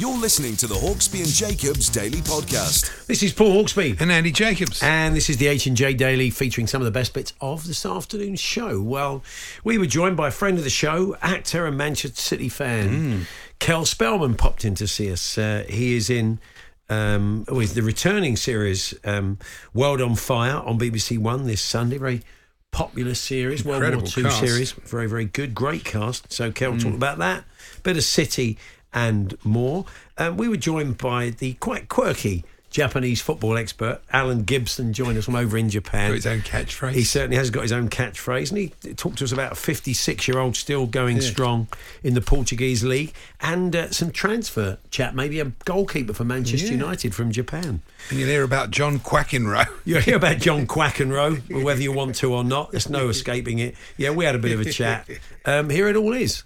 You're listening to the Hawksbee and Jacobs Daily Podcast. This is Paul Hawksbee. And Andy Jacobs. And this is the H&J Daily featuring some of the best bits of this afternoon's show. Well, we were joined by a friend of the show, actor and Manchester City fan. Cel Spellman popped in to see us. Uh, he is in um, with the returning series um, World on Fire on BBC One this Sunday. Very popular series, World War Incredible II cast. series. Very, very good. Great cast. So Cel talked about that. Bit of City and more. Um, we were joined by the quite quirky Japanese football expert, Alan Gibson, joined us from over in Japan. Got his own catchphrase. He certainly has got his own catchphrase, and he talked to us about a 56 year old still going strong in the Portuguese league and uh, some transfer chat, maybe a goalkeeper for Manchester Yeah. United from Japan. And you'll hear about John Quackenrow. You'll hear about John Quackenrow, whether you want to or not. There's no escaping it. Yeah, we had a bit of a chat. Um, here it all is.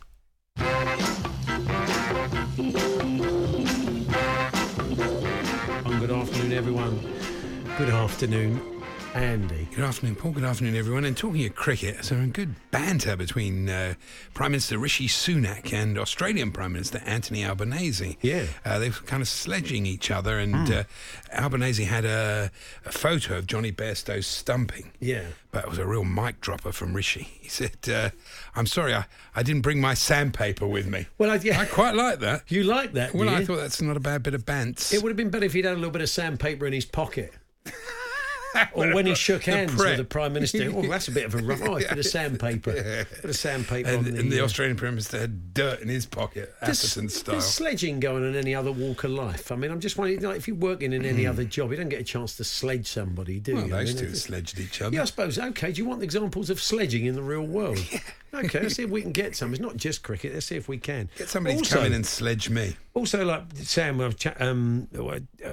Everyone. Good afternoon, Andy. Good afternoon, Paul. Good afternoon, everyone. And talking of cricket, there's a good banter between uh, Prime Minister Rishi Sunak and Australian Prime Minister Anthony Albanese. Yeah. Uh, they were kind of sledging each other, and uh, Albanese had a, a photo of Jonny Bairstow stumping. Yeah. But it was a real mic dropper from Rishi. He said, uh, I'm sorry, I, I didn't bring my sandpaper with me. Well, I, yeah. I quite like that. You like that? Well, I you? thought that's not a bad bit of bants. It would have been better if he'd had a little bit of sandpaper in his pocket. or when he shook hands with the Prime Minister. Oh, that's a bit of a rough. Oh, a bit of sandpaper. bit of sandpaper and, on the. and the uh, Australian Prime Minister had dirt in his pocket, Atherton style. does sledging going on any other walk of life? I mean, I'm just wondering, like, if you're working in any other job, you don't get a chance to sledge somebody, do well, you? I those mean, two sledged each other. Yeah, I suppose. Okay, do you want examples of sledging in the real world? Okay, let's see if we can get some. It's not just cricket. Let's see if we can. Get somebody also, to come in and sledge me. Also, like Sam, when I cha- um,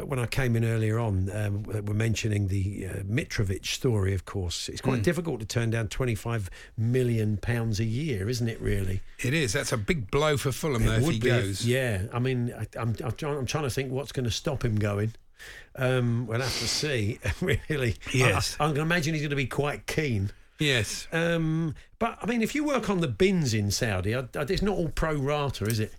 when I came in earlier on, um, we're mentioning the uh, Mitrovic story. Of course, it's quite difficult to turn down twenty-five million pounds a year, isn't it? Really, It is. That's a big blow for Fulham, though, if he goes. yeah, I mean, I, I'm, I'm, trying, I'm trying to think what's going to stop him going. Um, we'll have to see. really, Yes. I, I, can imagine he's going to be quite keen. Yes. Um, but I mean, if you work on the bins in Saudi, I, I, it's not all pro rata, is it?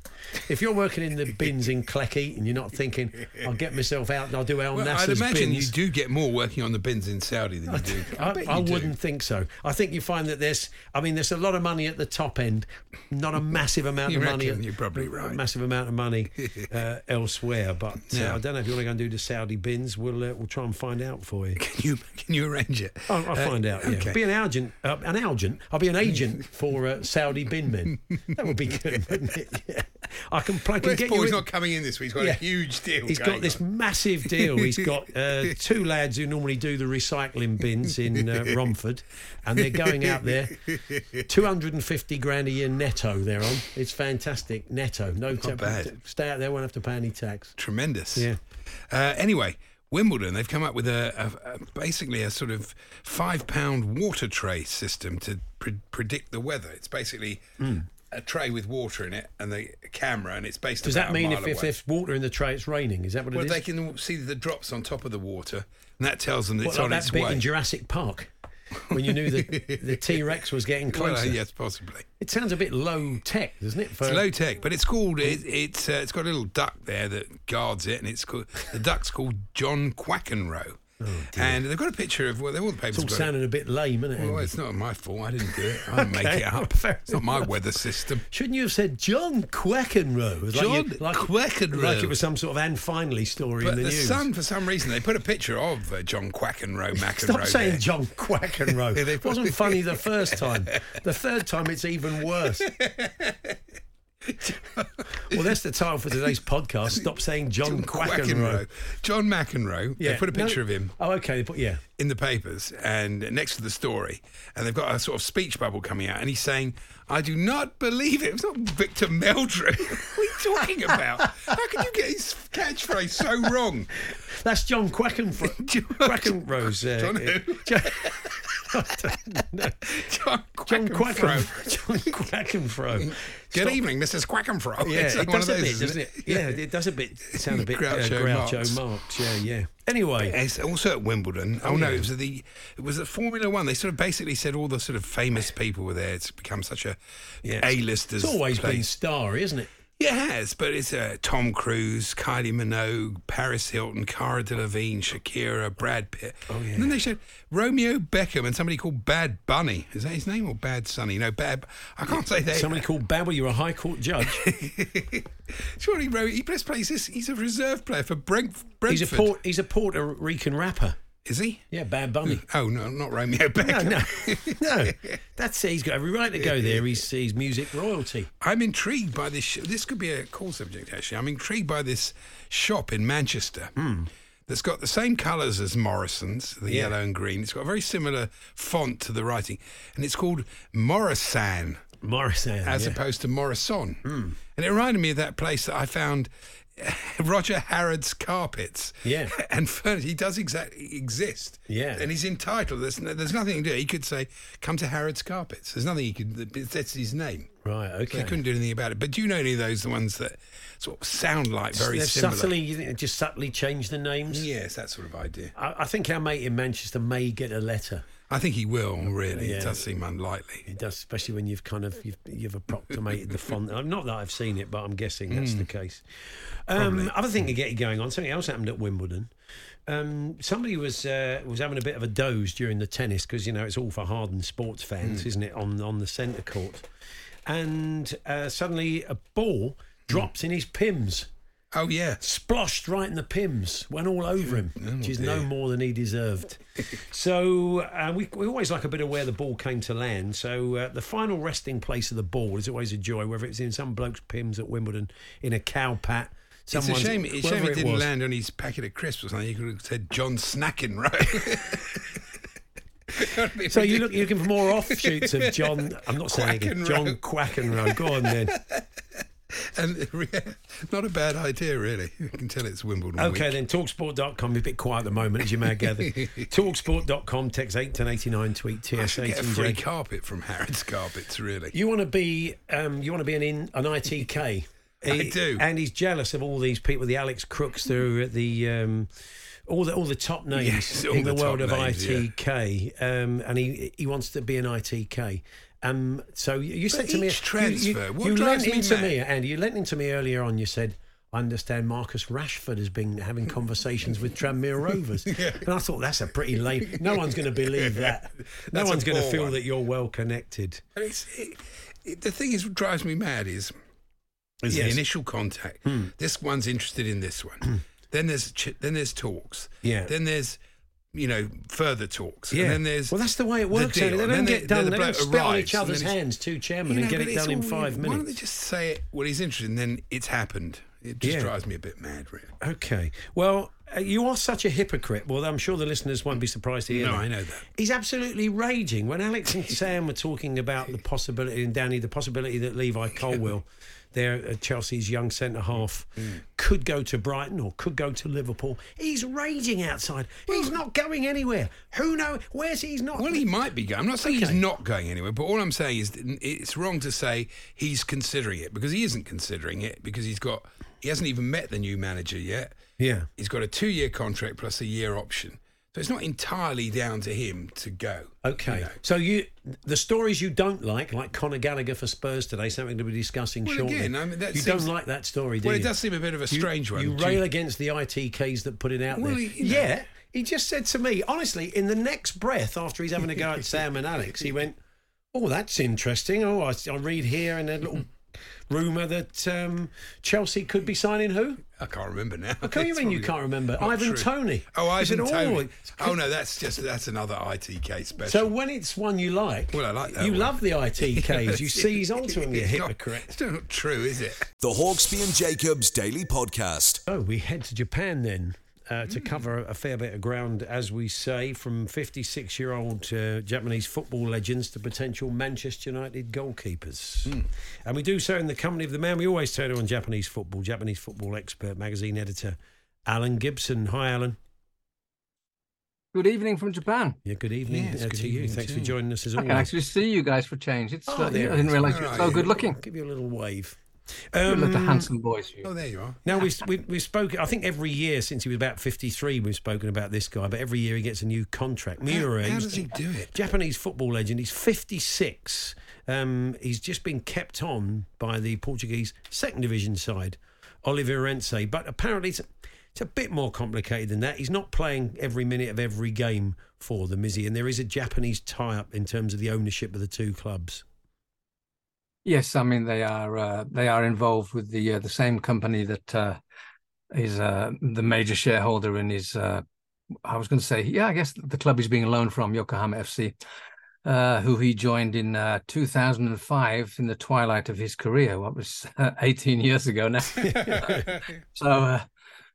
If you're working in the bins in Clecky and you're not thinking, I'll get myself out and I'll do El Well, I'd imagine bins. you do get more working on the bins in Saudi than you do. I, I do. wouldn't think so. I think you find that there's, I mean, there's a lot of money at the top end, not a massive amount of money. at- You're probably a right. massive amount of money uh, elsewhere. But uh, I don't know if you want to go and do the Saudi bins. We'll uh, we'll try and find out for you. Can you can you arrange it? I'll, I'll Uh, find out. Yeah. okay. Be an agent. Uh, an agent. I'll be an agent for uh, Saudi bin men. That would be good, wouldn't it? Yeah. I can play. Can get Paul, you he's in- not coming in this week. He's got Yeah. a huge deal. He's got this on. massive deal. He's got uh, two lads who normally do the recycling bins in uh, Romford, and they're going out there. Two hundred and fifty grand a year netto. They're on. It's fantastic netto. No ta- bad. Stay out there. Won't have to pay any tax. tremendous. Yeah. Uh, anyway, Wimbledon, they've come up with a, a, a basically a sort of five pound water tray system to pre- predict the weather. It's basically a tray with water in it and the camera, and it's based. Does that mean if, if there's water in the tray, it's raining? Is that what well, it is? Well, they can see the drops on top of the water, and that tells them that What, it's like on that its bit way. in Jurassic Park when you knew that the T Rex was getting Well, uh, closer. yes, possibly. It sounds a bit low tech, doesn't it? For It's low tech, but it's called. It, it's uh, it's got a little duck there that guards it, and it's called the duck's called John Quackenrow. and they've got a picture of well, all the papers. It's all got it. sounding a bit lame, isn't it? Well, Andy? it's not my fault. I didn't do it. I didn't make it up. It's not my enough. weather system. Shouldn't you have said John Queckenroe? Like John you- like, Queckenroe. Like it was some sort of Anne Finley story But in the, the news. Sun, for some reason, they put a picture of uh, John Quackenroe, McEnroe. Stop saying there. John Quackenroe. It wasn't funny the first time. The third time, it's even worse. Well, that's the title for today's podcast. Stop saying John, John Quackenroe. John McEnroe. They put a no- picture of him Oh, okay. They put, yeah. in the papers and next to the story, and they've got a sort of speech bubble coming out, and he's saying, "I do not believe it." It's not Victor Meldrew. what are you talking about? How can you get his catchphrase so wrong? That's John Quackenfro- John- Quackenroe's. Uh, John who? John, John John Quackenfro. John Quackenfro. Good Stop- evening, Mrs. Quackenfro. Yeah, It's it one does of a those, bit, doesn't it? Yeah, it does a bit sound a bit Groucho uh, Groucho Marx. Marx. Yeah, yeah. Anyway, It's also at Wimbledon. Oh, no, yeah. it was the it was at Formula One. They sort of basically said all the sort of famous people were there. It's become such a yeah, A-listers. It's always been place. starry, isn't it? Yeah, it has, but it's uh, Tom Cruise, Kylie Minogue, Paris Hilton, Cara Delevingne, Shakira, Brad Pitt. Oh yeah. And then they showed Romeo Beckham and somebody called Bad Bunny. Is that his name or Bad Sonny? No, Bad. I can't say that. Somebody called Babble, you're a High Court judge. Surely Ro- he plays plays this. He's a reserve player for Brent, Brentford. he's a Port, he's a Puerto Rican rapper. Is he? Yeah, Bad Bunny. Oh no, not Romeo Beckham. No, no, no. That's it. He's got every right to go there. He's, he's music royalty. I'm intrigued by this. Sh- this could be a cool subject, actually. I'm intrigued by this shop in Manchester hmm. that's got the same colours as Morrison's, the Yeah. yellow and green. It's got a very similar font to the writing, and it's called Morrisan Morrison. as yeah. opposed to Morrison. Hmm. And it reminded me of that place that I found. Roger Harrod's carpets, Yeah. and furniture. He does exactly exist, Yeah. and he's entitled. There's, no, there's nothing he can do. He could say, "Come to Harrod's carpets." There's nothing he could. That's his name. Right, So okay. I couldn't do anything about it. But do you know any of those, the ones that sort of sound like very They've similar? subtly, you think they just subtly change the names? Yes, that sort of idea. I, I think our mate in Manchester may get a letter. I think he will, really. Yeah. It does seem unlikely. It does, especially when you've kind of you've, you've approximated the font. Not that I've seen it, but I'm guessing that's the case. Um, other thing to get you going on. Something else happened at Wimbledon. Um, somebody was uh, was having a bit of a doze during the tennis because you know it's all for hardened sports fans, isn't it? On on the centre court, and uh, suddenly a ball drops in his Pimm's. Oh, yeah. Sploshed right in the Pimm's, went all over him, which is no more than he deserved. so uh, we, we always like a bit of where the ball came to land. So uh, the final resting place of the ball is always a joy, whether it's in some bloke's Pimm's at Wimbledon, in a cow pat. It's a shame, it's shame it didn't was. land on his packet of crisps or something. You could have said John Snacking, right? So you look, you're looking for more offshoots of John. I'm not saying it John Quackenroe. Go on then. and yeah, not a bad idea, really. You can tell it's Wimbledon Okay, week. then talksport.com. You're a bit quiet at the moment, as you may have gathered. talksport.com, text 81089, tweet should get a free TS18J. carpet from Harrods Carpets, really. You want to be, um, you want to be an in, an ITK. I do. and he's jealous of all these people, the Alex Crooks, the the um, all the all the top names Yes, in the, the world of names, yeah. ITK, um, and he he wants to be an ITK. Um, so you, you said to me, each you- transfer, you, you lent into me, Andy. You lent into me earlier on. You said. I understand Marcus Rashford has been having conversations with Tranmere Rovers. And I thought that's a pretty lame. No one's going to believe that. No one's going to feel one. that you're well connected. And it's, it, it, the thing is, what drives me mad is, is the initial contact. This one's interested in this one. then there's ch- then there's talks. Yeah. Then there's you know further talks. Yeah. And then there's well, that's the way it works. Andy. They And don't then get the- done. the They don't spit on each other's hands, two chairmen, You and get it done in five minutes. Why don't they just say it Well, he's interested in? Then it's happened. It just Yeah. drives me a bit mad, really. Okay. Well, uh, you are such a hypocrite. Well, I'm sure the listeners won't be surprised to hear No, that. I know that. He's absolutely raging. When Alex and Sam were talking about the possibility, and Danny, the possibility that Levi Colwill, their uh, Chelsea's young centre half, Mm. could go to Brighton or could go to Liverpool, he's raging outside. he's not going anywhere. Who knows? Where's he? He's not. Well, he might be going. I'm not saying Okay. he's not going anywhere, but all I'm saying is it's wrong to say he's considering it because he isn't considering it because he's got he hasn't even met the new manager yet. Yeah. He's got a two-year contract plus a year option, so it's not entirely down to him to go. Okay. you know. So you, the stories you don't like, like Conor Gallagher for Spurs today, something to be discussing Well, shortly. again, I mean, that you seems- don't like that story, do Well, you? it does seem a bit of a You- strange one. You rail against the ITKs that put it out Well, there. you know- yeah, he just said to me, honestly, in the next breath after he's having a go at Sam and Alex, he went, "Oh, that's interesting. Oh, I, I read here in a little rumour that um, Chelsea could be signing who? I can't remember now. What can you mean you can't remember? Ivan true. Toney. Oh, Ivan said, Toney. "Oh, Oh no, that's just that's another ITK special. So when it's one you like, Well, I like that you one. love the ITKs. you seize onto them, you It's not- hypocrite. It's not true, is it? The Hawksbee and Jacobs Daily Podcast. Oh, we head to Japan then uh, to cover a fair bit of ground, as we say, from 56 year old uh, Japanese football legends to potential Manchester United goalkeepers. And we do so in the company of the man we always turn to on Japanese football, Japanese football expert, magazine editor, Alan Gibson. Hi, Alan. Good evening from Japan. Yeah, good evening Yes, uh, good to you. evening Thanks for joining us as I always. can actually see you guys for change. It's Oh, uh, I didn't realise you're so you? good looking. Give you a little wave. You're the Um, handsome boys. You. Oh, there you are. Now we we we spoke. I think every year since he was about fifty three, we've spoken about this guy. But every year he gets a new contract. Miura, how he's does he do it? Japanese football legend. He's fifty six. Um, he's just been kept on by the Portuguese second division side, Oliveirense. But apparently it's it's a bit more complicated than that. He's not playing every minute of every game for them, is he? And there is a Japanese tie up in terms of the ownership of the two clubs. Yes, I mean they are uh, they are involved with the uh, the same company that uh, is uh, the major shareholder in his. Uh, I was going to say, yeah, I guess the club is being loaned from Yokohama FC, uh, who he joined in uh, 2005 in the twilight of his career. What was 18 years ago now. so uh,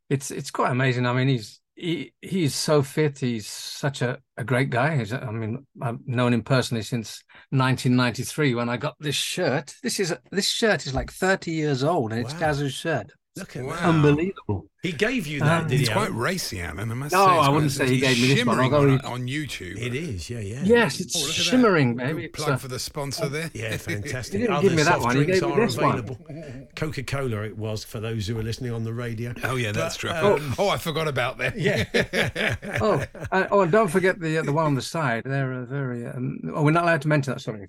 it's it's quite amazing. I mean, he's he he's so fit. He's such a, a great guy. He's, I mean, I've known him personally since 1993 when I got this shirt. This is this shirt is like 30 years old, and it's Wow. Kazu's shirt. Look at Wow. that. Unbelievable. He gave you that, Um, did he? It's quite racy, Alan. I must No, say. I wouldn't say he gave me this one, shimmering on, he- on YouTube. It is, yeah, yeah. Yes, it's Oh, look that. shimmering, Good baby. Plug for the sponsor there. Yeah, fantastic. He didn't Other give me that soft one, he drinks gave me are this one. available. Coca Cola, it was for those who are listening on the radio. Oh yeah, that's true. um, oh, I forgot about that. Yeah. oh, uh, oh, and don't forget the uh, the one on the side. They're uh, very. Um, oh, we're not allowed to mention that. Sorry.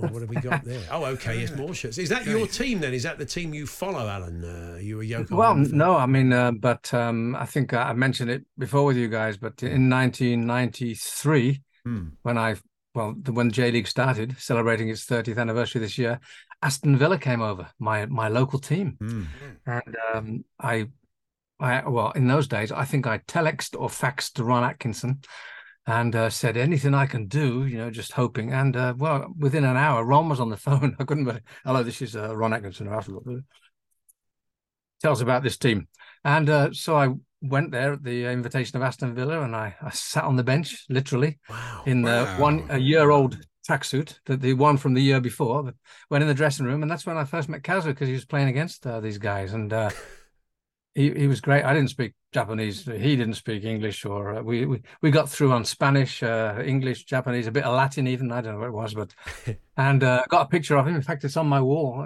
Well, what have we got there? Oh, okay, it's more shirts. Is that your team then? Is that the team you follow, Alan? Uh, you a Yoko? Well, no, I mean, uh, but um, I think I mentioned it before with you guys. But in 1993, Hmm. when I well, the, when J League started, celebrating its 30th anniversary this year, Aston Villa came over, my my local team, Hmm. and um, I, I well, in those days, I think I telexed or faxed to Ron Atkinson. And uh, said anything I can do, you know, just hoping. And uh, well, within an hour, Ron was on the phone. I couldn't. Believe, Hello, this is uh, Ron Atkinson. Tell us about this team. And uh, so I went there at the invitation of Aston Villa, and I, I sat on the bench, literally, Wow. in the Wow. one a year old tracksuit, the, the one from the year before. But went in the dressing room, and that's when I first met Kazu because he was playing against uh, these guys, and uh, he he was great. I didn't speak Japanese; he didn't speak English, or uh, we, we we got through on Spanish, uh, English, Japanese, a bit of Latin, even I don't know what it was, but and uh, got a picture of him. In fact, it's on my wall,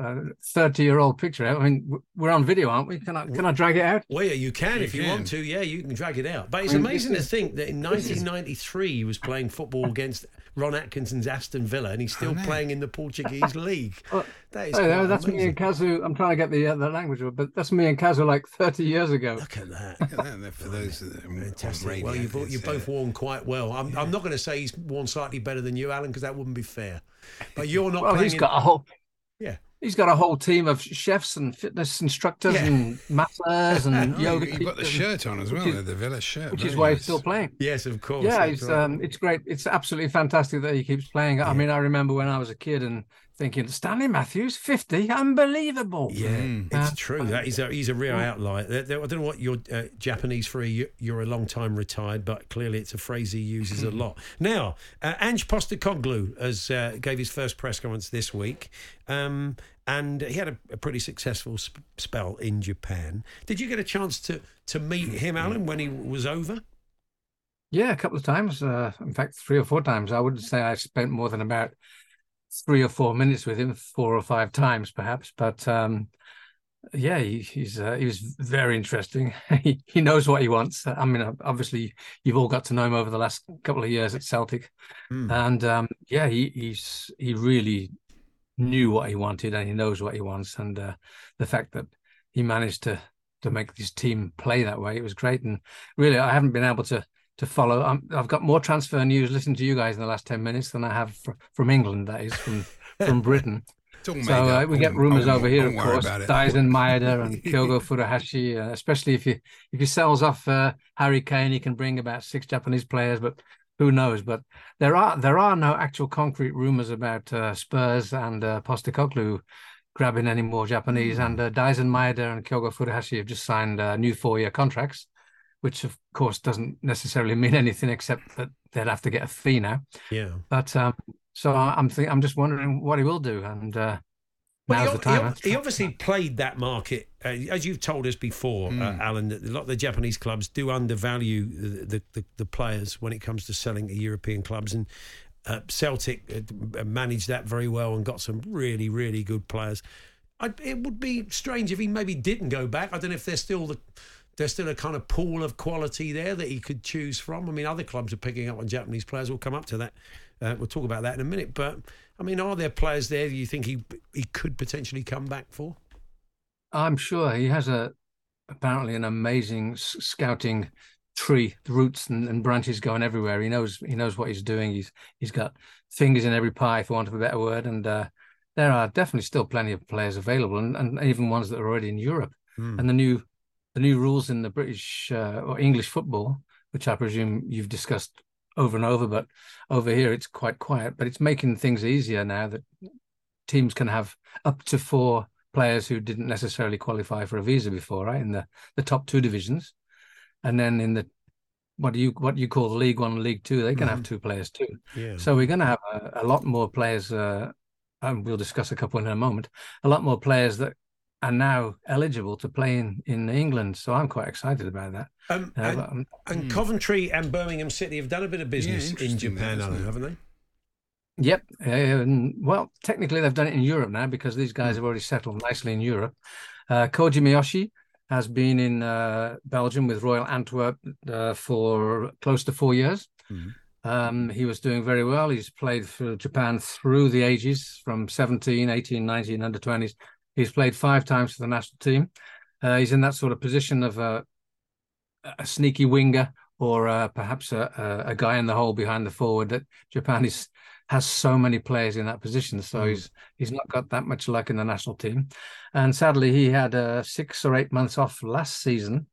thirty-year-old picture. I mean, we're on video, aren't we? Can I can I drag it out? Well, yeah, you can You if you can. want to. Yeah, you can drag it out. But it's I mean, amazing this to think that in 1993 he was playing football against Ron Atkinson's Aston Villa, and he's still playing in the Portuguese league. Well, That is Hey, quite that's me and Kazu. I'm trying to get the uh, the language, but that's me and Kazu like 30 years ago. Look at that. Look at that, For those that are Fantastic. radio, well, you've, you've uh, both worn quite well. I'm, I'm not going to say he's worn slightly better than you, Alan, because that wouldn't be fair. But you're not Well, playing. he's in- got a whole Yeah. He's got a whole team of chefs and fitness instructors Yeah. and masseurs and Oh, yoga. you, you've got the shirt on as well, is, the Villa shirt. which is why nice. he's still playing. Yes, of course. Yeah, it's right. um, it's great. It's absolutely fantastic that he keeps playing. I mean, I remember when I was a kid and thinking Stanley Matthews, 50, unbelievable. Yeah, Mm. it's Uh, true. That he's a he's a real outlier. There- there- I don't know what you're uh, Japanese for. You, you're a long time retired, but clearly it's a phrase he uses a lot. Now, uh, Ange Postecoglou has uh, gave his first press conference this week, um, and he had a, a pretty successful sp- spell in Japan. Did you get a chance to to meet him, Alan, when he was over? Yeah, a couple of times. Uh, in fact, three or four times. I wouldn't say I spent more than about three or four minutes with him, four or five times perhaps. But um, yeah, he, he's uh, he was very interesting. he, he knows what he wants. I mean, obviously, you've all got to know him over the last couple of years at Celtic, Hmm. and um, yeah, he, he's he really knew what he wanted, and he knows what he wants. And uh, the fact that he managed to to make his team play that way, it was great. And really, I haven't been able to to follow. i have got more transfer news listening to you guys in the last ten minutes than I have fr- from England. That is from from Britain. so uh, we get rumours over here, of course. Daizen Maeda and Kyogo Furuhashi, uh, especially if he if he sells off uh, Harry Kane, he can bring about six Japanese players. But who knows? But there are there are no actual concrete rumours about uh, Spurs and uh, Postecoglou grabbing any more Japanese. And uh, Daizen Maeda and Kyogo Furuhashi have just signed uh, new four year contracts, which of course doesn't necessarily mean anything except that they'd have to get a fee now. Yeah. But um, so I'm think, I'm just wondering what he will do. And uh, well, he, time. He, he, obviously played that market, uh, as you've told us before, mm. uh, hmm. Alan. A lot of the Japanese clubs do undervalue the, the, the players when it comes to selling to European clubs, and uh, Celtic uh, managed that very well and got some really, really good players. I, it would be strange if he maybe didn't go back. I don't know if there's still the there's still a kind of pool of quality there that he could choose from. I mean, other clubs are picking up on Japanese players. We'll come up to that. Uh, we'll talk about that in a minute. But I mean, are there players there you think he he could potentially come back for? I'm sure he has a apparently an amazing scouting tree, the roots and, and, branches going everywhere. He knows he knows what he's doing. He's he's got fingers in every pie, for want of a better word. And uh, there are definitely still plenty of players available, and, and even ones that are already in Europe. Mm. And the new the new rules in the British uh, or English football, which I presume you've discussed over and over, but over here it's quite quiet. But it's making things easier now that teams can have up to four players who didn't necessarily qualify for a visa before, right? In the the top two divisions and then in the what do you what you call the League One, League Two, they can mm-hmm. have two players too. Yeah. So we're going to have a, a, lot more players, uh, and we'll discuss a couple in a moment. A lot more players that are now eligible to play in, in England. So I'm quite excited about that. Um, uh, and, um, and hmm. Coventry and Birmingham City have done a bit of business yeah, in Japan, haven't they? Yep. Uh, well, technically they've done it in Europe now because these guys have already settled nicely in Europe. Uh, Koji Miyoshi has been in uh, Belgium with Royal Antwerp uh, for close to four years. Mm-hmm. Um, he was doing very well. He's played for Japan through the ages from 17, 18, 19, under 20s. He's played five times for the national team. Uh, he's in that sort of position of a, a sneaky winger or uh, perhaps a, a, guy in the hole behind the forward that Japan is has so many players in that position. So mm. he's he's not got that much luck in the national team. And sadly, he had uh, six or eight months off last season.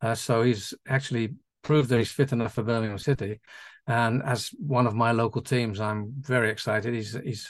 Uh, so he's actually proved that he's fit enough for Birmingham City. And as one of my local teams, I'm very excited. He's he's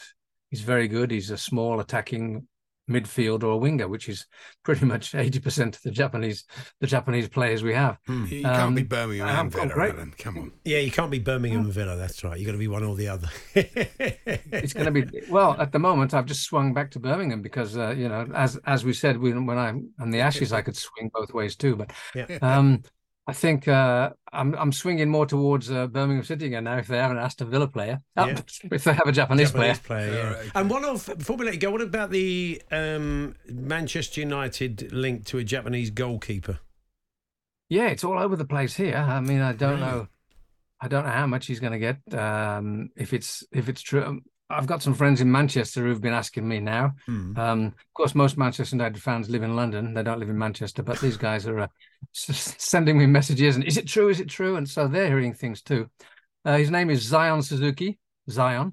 he's very good. He's a small attacking midfield or a winger, which is pretty much eighty percent of the Japanese the Japanese players we have. Hmm. You can't um, be Birmingham and Villa, Alan. Come on. Yeah, you can't be Birmingham and Villa. That's right. You've got to be one or the other. it's going to be well. At the moment, I've just swung back to Birmingham because uh, you know, as as we said, when, when I'm on the Ashes, I could swing both ways too. But yeah. um, I think uh, I'm I'm swinging more towards uh, Birmingham City again now. If they have an Aston Villa player, yeah. if they have a Japanese, Japanese player, player yeah. And one of before we let you go, what about the um, Manchester United link to a Japanese goalkeeper? Yeah, it's all over the place here. I mean, I don't really? know, I don't know how much he's going to get. Um, if it's if it's true, I've got some friends in Manchester who've been asking me now. Mm. Um, of course, most Manchester United fans live in London; they don't live in Manchester. But these guys are uh, sending me messages, and is it true? Is it true? And so they're hearing things too. Uh, his name is Zion Suzuki. Zion.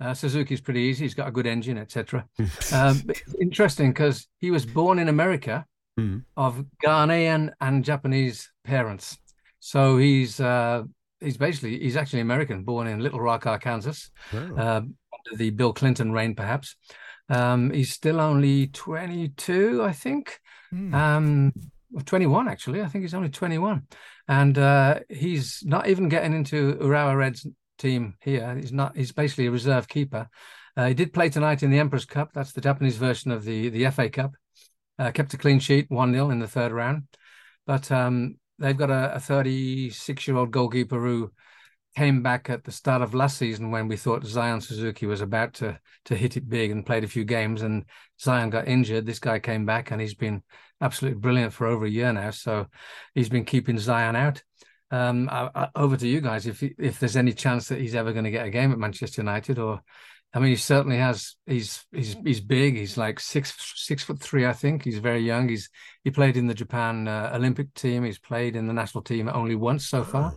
Uh, Suzuki's pretty easy. He's got a good engine, etc. um, interesting because he was born in America mm. of Ghanaian and Japanese parents. So he's uh, he's basically he's actually American, born in Little Rock, Arkansas, oh. uh, the Bill Clinton reign, perhaps. Um, he's still only 22, I think. Mm. Um, 21 actually. I think he's only 21, and uh, he's not even getting into Urawa Reds team here. He's not. He's basically a reserve keeper. Uh, he did play tonight in the Emperor's Cup. That's the Japanese version of the the FA Cup. Uh, kept a clean sheet, one 0 in the third round. But um, they've got a 36 year old goalkeeper who came back at the start of last season when we thought Zion Suzuki was about to to hit it big and played a few games and Zion got injured. This guy came back and he's been absolutely brilliant for over a year now. So he's been keeping Zion out. Um, I, I, over to you guys. If if there's any chance that he's ever going to get a game at Manchester United or I mean, he certainly has. He's he's he's big. He's like six six foot three, I think. He's very young. He's he played in the Japan uh, Olympic team. He's played in the national team only once so far.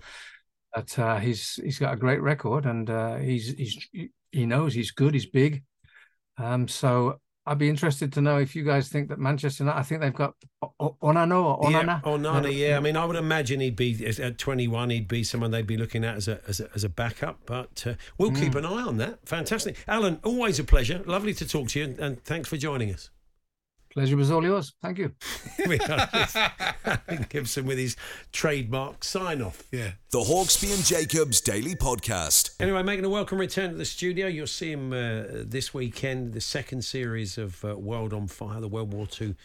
But uh, he's he's got a great record, and uh, he's he's he knows he's good. He's big. Um, so I'd be interested to know if you guys think that Manchester United. I think they've got Onana or Onana. Yeah, Onana, yeah. I mean, I would imagine he'd be at 21. He'd be someone they'd be looking at as a as a, as a backup. But uh, we'll keep an eye on that. Fantastic, Alan. Always a pleasure. Lovely to talk to you, and, and thanks for joining us. Pleasure was all yours. Thank you. Gibson with his trademark sign off. Yeah. The Hawksbee and Jacobs Daily Podcast. Anyway, making a welcome return to the studio. You'll see him uh, this weekend, the second series of uh, World on Fire, the World War II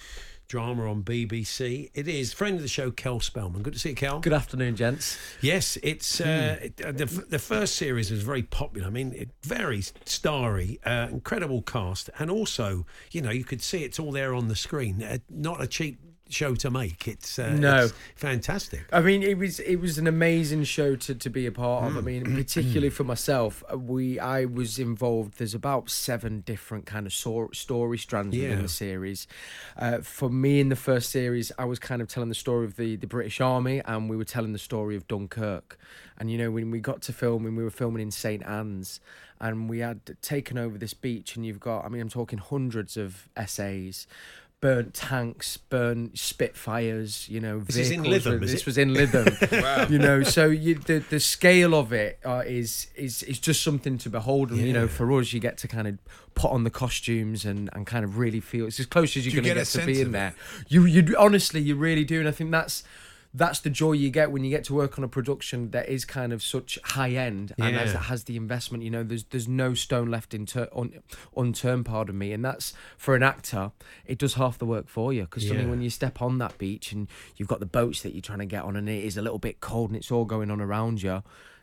drama on BBC. It is friend of the show, Cel Spellman. Good to see you, Cel. Good afternoon, gents. Yes, it's uh, it, uh, the the first series was very popular. I mean, it, very starry, uh, incredible cast, and also, you know, you could see it's all there on the screen. Uh, not a cheap show to make. It's uh, No. it's fantastic. I mean, it was it was an amazing show to, to be a part of. I mean, particularly for myself, uh, we I was involved. There's about seven different kind of so- story strands Yeah. within the series. Uh, for me, in the first series, I was kind of telling the story of the the British Army, and we were telling the story of Dunkirk. And you know, when we got to filming, we were filming in St Anne's, and we had taken over this beach, and you've got, I mean, I'm talking hundreds of essays. Burnt tanks, burnt Spitfires, you know. This is in Lytham, This it? was in Lytham. You know, so you, the the scale of it uh, is is is just something to behold. And you know, for us, you get to kind of put on the costumes and, and kind of really feel it's as close as you're you going to get get, to being there. You you honestly, you really do, and I think that's. That's the joy you get when you get to work on a production that is kind of such high end and as Yeah. it has the investment. You know, there's there's no stone left in tur- un, unturned. Pardon me, and that's for an actor. It does half the work for you because Yeah. when you step on that beach and you've got the boats that you're trying to get on, and it is a little bit cold and it's all going on around you.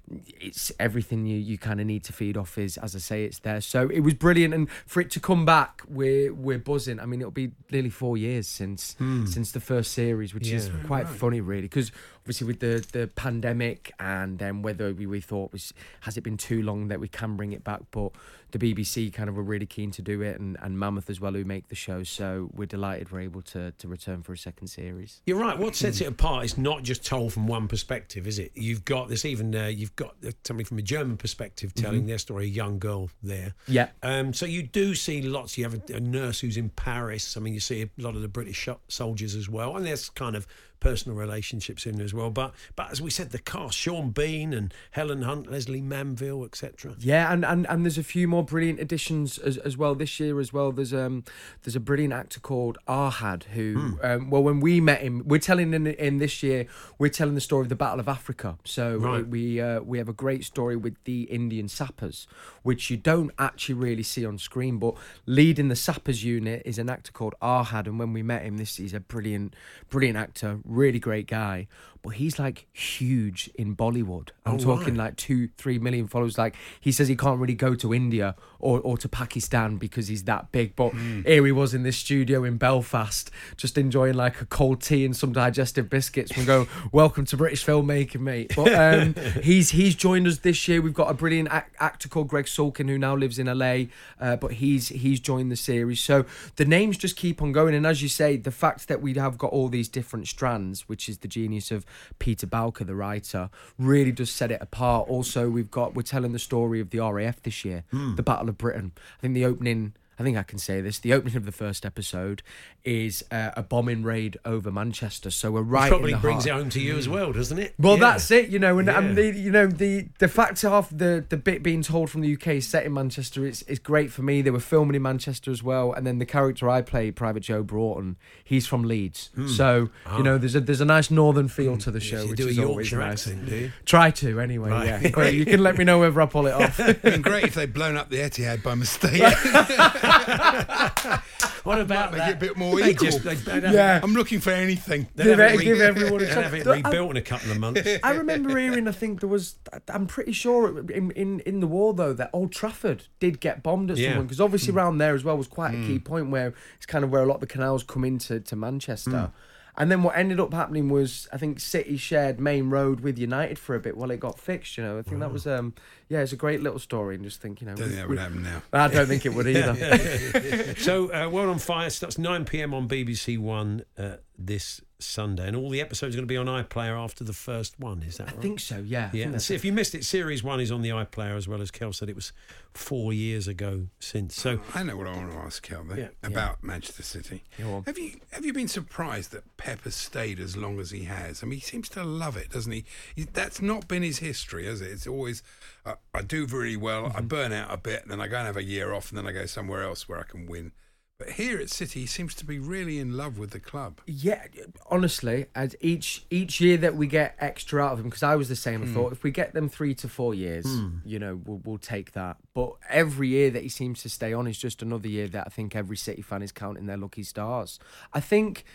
It's everything you, you kind of need to feed off is as I say it's there. So it was brilliant, and for it to come back, we're we're buzzing. I mean, it'll be nearly four years since hmm. since the first series, which is Yeah. quite funny, really, because obviously with the the pandemic and then whether we, we thought was has it been too long that we can bring it back, but the BBC kind of were really keen to do it, and, and Mammoth as well who make the show. So we're delighted we're able to to return for a second series. You're right. What sets it apart is not just told from one perspective, is it? You've got this even uh, you've got somebody from a German perspective telling their story, a young girl there. Yeah. Um, so you do see lots. You have a, a nurse who's in Paris. I mean, you see a lot of the British soldiers as well, and there's kind of personal relationships in there as well. But but as we said, the cast: Sean Bean and Helen Hunt, Lesley Manville, etc. Yeah, and, and, and there's a few more brilliant additions as, as well this year as well. There's um there's a brilliant actor called Ahad who um, well when we met him we're telling in, in this year we're telling the story of the Battle of Africa. So Right. we uh, we have a great story with the Indian sappers, which you don't actually really see on screen, but leading the sappers unit is an actor called Ahad, and when we met him, this he's a brilliant brilliant actor, really great guy. But he's like huge in Bollywood. I'm Oh, talking right. like two, three million followers. Like he says he can't really go to India or, or to Pakistan because he's that big. But here he was in this studio in Belfast, just enjoying like a cold tea and some digestive biscuits. We go, welcome to British filmmaking, mate. But um, he's he's joined us this year. We've got a brilliant ac- actor called Greg Sulkin who now lives in LA, uh, but he's he's joined the series. So the names just keep on going. And as you say, the fact that we have got all these different strands, which is the genius of Peter Bowker, the writer, really does set it apart. Also, we've got we're telling the story of the RAF this year, hmm. the Battle of Britain. I think the opening. I think I can say this. The opening of the first episode is uh, a bombing raid over Manchester. So we're right. Which probably in the brings heart. it home to you as well, doesn't it? Well, Yeah. that's it, you know, and, Yeah. and the, you know the the fact of the the bit being told from the UK is set in Manchester is is great for me. They were filming in Manchester as well, and then the character I play, Private Joe Broughton, he's from Leeds, so you know there's a there's a nice northern feel to the show, Hmm. Ah. You which do a is always Yorkshire nice. accent, do you? Try to anyway, Right. yeah. You can let me know whether I pull it off. It'd been great if they'd blown up the Etihad by mistake. What about make that? it a bit more They equal. just- they- they'd have Yeah. I'm looking for anything. they'd give, have it it, re- give everyone a they'd have it I- rebuilt in a couple of months. I remember hearing. I think there was. I'm pretty sure in in, in the war though that Old Trafford did get bombed at Yeah. someone because obviously hmm. around there as well was quite a key hmm. point where it's kind of where a lot of the canals come into to Manchester. Hmm. And then what ended up happening was I think City shared Maine Road with United for a bit while it got fixed. You know, I think that was um yeah, it's a great little story and just think you know. Don't we- think that would happen now. I don't think it would either. So, uh, World on Fire starts 9 pm on BBC One uh, this Sunday, and all the episodes are going to be on iPlayer after the first one. Is that I right? think so. Yeah. I Yeah, think and that's so if you missed it, series one is on the iPlayer as well as Cel said. It was four years ago since. So I know what I want to ask Cel then Yeah. about Manchester City. Have you have you been surprised that Pep has stayed as long as he has? I mean, he seems to love it, doesn't he? he that's not been his history, has it? It's always uh, I do really well, Mm-hmm. I burn out a bit, and then I go and have a year off, and then I go somewhere else where I can win. But here at City, he seems to be really in love with the club. Yeah, honestly, as each each year that we get extra out of him, because I was the same. I hmm. thought if we get them three to four years, hmm. you know, we'll, we'll take that. But every year that he seems to stay on is just another year that I think every City fan is counting their lucky stars. I think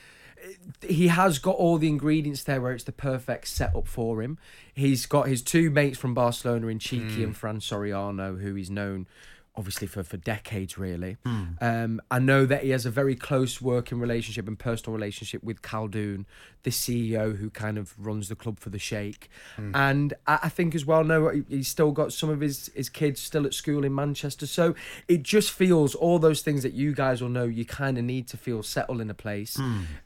eh, he has got all the ingredients there where it's the perfect setup for him. He's got his two mates from Barcelona in Txiki hmm. and Ferran Soriano, who he's known obviously for, for decades really. Um, I know that he has a very close working relationship and personal relationship with Khaldoon, the CEO who kind of runs the club for the Sheikh. And I, I think as well, no, he- he's still got some of his, his kids still at school in Manchester. So it just feels all those things that you guys will know you kind of need to feel settled in a place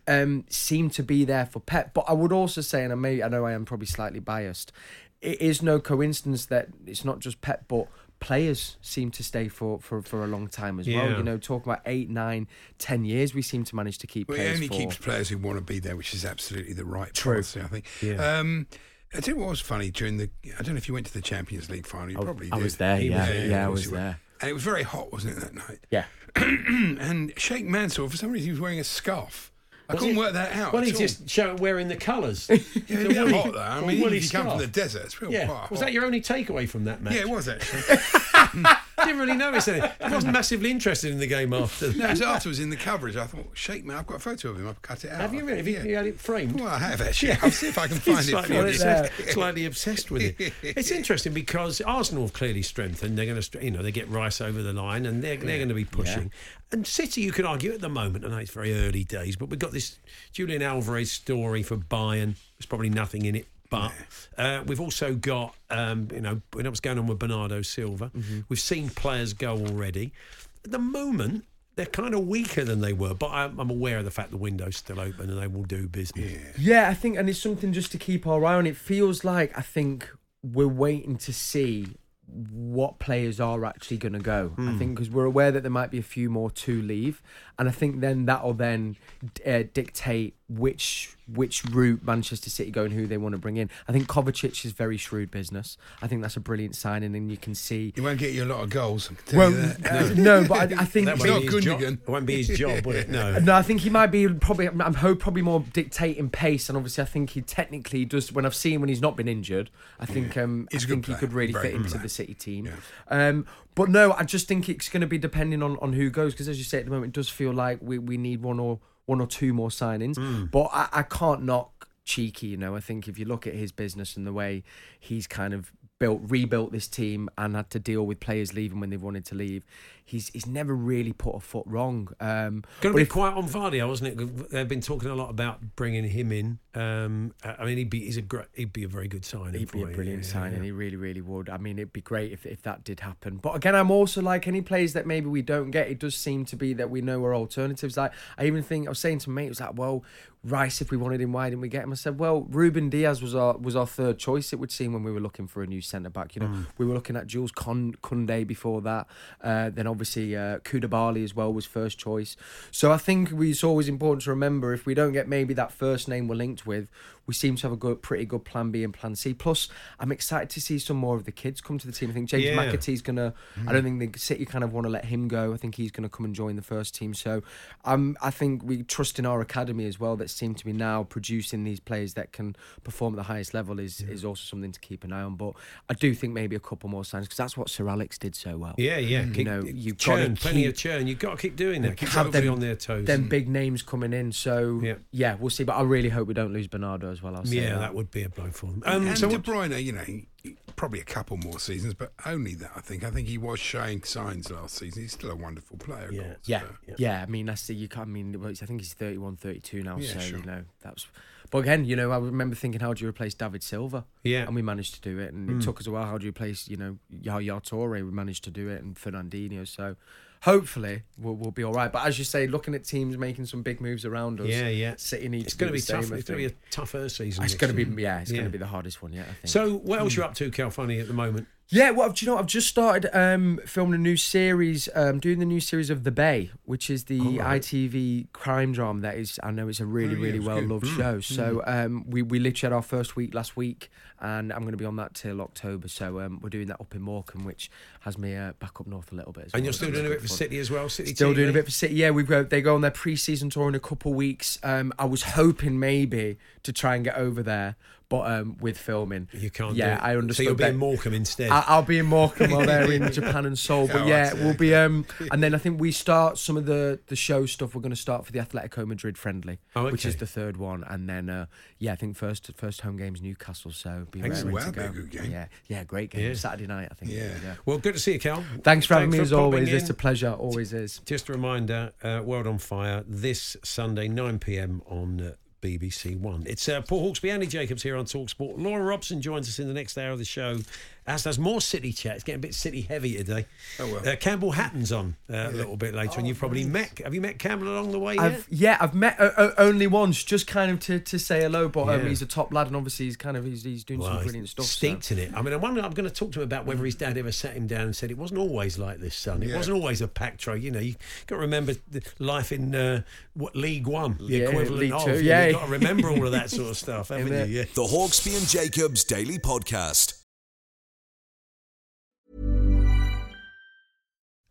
um, seem to be there for Pep. But I would also say, and I may, I know I am probably slightly biased, it is no coincidence that it's not just Pep, but players seem to stay for, for, for a long time as well. You know, talking about eight, nine, ten years, we seem to manage to keep Well, he players only for. keeps players who want to be there, which is absolutely the right True. policy, I think. Yeah. Um, I tell you what was funny during the. I don't know if you went to the Champions League final. You I- probably I did. was there, He yeah, there, yeah, I was there. And it was very hot, wasn't it, that night? Yeah. and Sheikh Mansour, for some reason, he was wearing a scarf. I couldn't it- work that out. Well, at he's all. just show, wearing the colours. Yeah, it's a bit hot though. I mean, woolly if you come from the desert, it's real Yeah. quite Was that your only takeaway from that match? Yeah, it was actually. I didn't really notice anything. I wasn't massively interested in the game after no, it was afterwards in the coverage. I thought, Sheikh man, I've got a photo of him. I've cut it out. Have you I really? Have you, think, you had it framed? Well, I have actually. I'll see if I can find it for slightly, you. obsessed, slightly obsessed with it. It's interesting because Arsenal have clearly strengthened. They're going to, you know, they get Rice over the line and they're, they're going to be pushing. And City, you could argue at the moment, I know it's very early days, but we've got this Julian Alvarez story for Bayern. There's probably nothing in it. But uh, we've also got, um, you know, we know what's going on with Bernardo Silva. We've seen players go already. At the moment, they're kind of weaker than they were, but I'm, I'm aware of the fact the window's still open and they will do business. Yeah, I think, and it's something just to keep our eye on. It feels like I think we're waiting to see what players are actually going to go. I think because we're aware that there might be a few more to leave, and I think then that'll then uh, dictate which which route Manchester City go and who they want to bring in. I think Kovacic is very shrewd business. I think that's a brilliant signing, and you can see. He won't get you a lot of goals. I can tell Well, you that. uh, no, but I, I think That won't not be his job. Gundogan. It won't be his job, will it? No. No, I think he might be probably. I'm hope probably more dictating pace, and obviously I think he technically does. When I've seen when he's not been injured, I think um, I He's a good think he player. could really Very fit good into player. the City team. Yeah. Um, but no, I just think it's going to be depending on, on who goes because as you say at the moment, it does feel like we, we need one or one or two more signings. Hmm. But I, I can't knock Txiki. You know, I think if you look at his business and the way he's kind of built rebuilt this team and had to deal with players leaving when they wanted to leave, he's he's never really put a foot wrong. Um, Going to be if- quiet on Vardy, wasn't it? They've been talking a lot about bringing him in. Um, I mean, he'd be he's a great, he'd be a very good signing. He'd be a brilliant Yeah, signing. yeah. He really, really would. I mean, it'd be great if, if that did happen. But again, I'm also like any players that maybe we don't get. It does seem to be that we know are alternatives. Like I even think I was saying to mate, it was like, well, Rice. If we wanted him, why didn't we get him? I said, well, Ruben Dias was our was our third choice. It would seem when we were looking for a new centre back. You know, Hmm. we were looking at Jules Con- Koundé before that. Uh, then obviously uh, Koulibaly as well was first choice. So I think it's always important to remember if we don't get maybe that first name we're linked with, we seem to have a good, pretty good plan B and plan C. Plus, I'm excited to see some more of the kids come to the team. I think James Yeah. McAtee's gonna. I don't think the City kind of want to let him go. I think he's gonna come and join the first team. So, um, I think we trust in our academy as well. That seem to be now producing these players that can perform at the highest level is is also something to keep an eye on. But I do think maybe a couple more signs because that's what Sir Alex did so well. Yeah, yeah. You Keep- know, you've gotta plenty keep- of churn. You've got to keep doing that. Keep them- on their toes. Them big names coming in, so Yeah. yeah. we'll see. But I really hope we don't lose Bernardo as well. I'll say yeah, that. that would be a blow for them. And, Um, and so De what- Bruyne, you know, probably a couple more seasons, but only that. I think. I think he was showing signs last season. He's still a wonderful player. Yeah. course, Yeah, but- yeah. I mean, that's the you can't. I mean, well, I think he's 31, 32 now. Yeah, so sure. you know that's. But again, you know, I remember thinking, how do you replace David Silva? Yeah. and we managed to do it. And it took us a while. How do you replace, you know, Yaya Toure? We managed to do it, and Fernandinho. So hopefully we'll, we'll be all right. But as you say, looking at teams making some big moves around us, Yeah, yeah. City needs It's to going to be the same, tough. It's going to be a tougher season. It's going to be yeah, it's Yeah. going to be the hardest one yet. I think. So, what else you up to, Cal Funny, at the moment? Yeah, well, do you know? I've just started um, filming a new series, um, doing the new series of The Bay, which is the ITV crime drama. That is, I know it's a really, Oh, yeah, really it's well good. loved show. So um, we we literally had our first week last week, and I'm going to be on that till October. So um, we're doing that up in Morecambe, which has me uh, back up north a little bit. As And well. you're still doing a bit for. City as well. City Still TV? doing a bit for City. Yeah, we've got, they go on their pre-season tour in a couple weeks. Um, I was hoping maybe to try and get over there, but um, with filming, You can't. Yeah. I understood. So you'll be in Morecambe instead. I- I'll be in Morecambe while they're in Japan and Seoul. But Oh, yeah, we'll be. Um, and then I think we start some of the the show stuff. We're going to start for the Atletico Madrid friendly, Oh, which is the third one. And then uh, yeah, I think first first home game's Newcastle. So be ready Wow, to go. good game. Yeah, yeah, great game. Yeah. Saturday night, I think. Yeah. yeah. well, good to see you, Cel. Thanks for having me as always. in. It's a pleasure. Always is. Just a reminder, uh, World on Fire this Sunday, 9 pm on uh, BBC One. It's uh, Paul Hawksbee, Andy Jacobs here on Talksport. Laura Robson joins us in the next hour of the show, as does more City chat. It's getting a bit City heavy today. Oh, well. Uh, Campbell Hatton's on uh, a little bit later, and you've probably met. Have you met Campbell along the way? I've yeah, I've met uh, uh, only once, just kind of to, to say hello. But um, he's a top lad, and obviously he's kind of he's, he's doing some Well, brilliant stuff. so- in it. I mean, I wonder. I'm going to talk to him about whether his dad ever sat him down and said it wasn't always like this, son. It Yeah. wasn't always a pack tray. You know, you got to remember the life in uh, what League One, the Yeah, equivalent League of. Two, You yeah. have got to remember all of that sort of stuff, haven't you? Yeah. The Hawksbee and Jacobs Daily Podcast.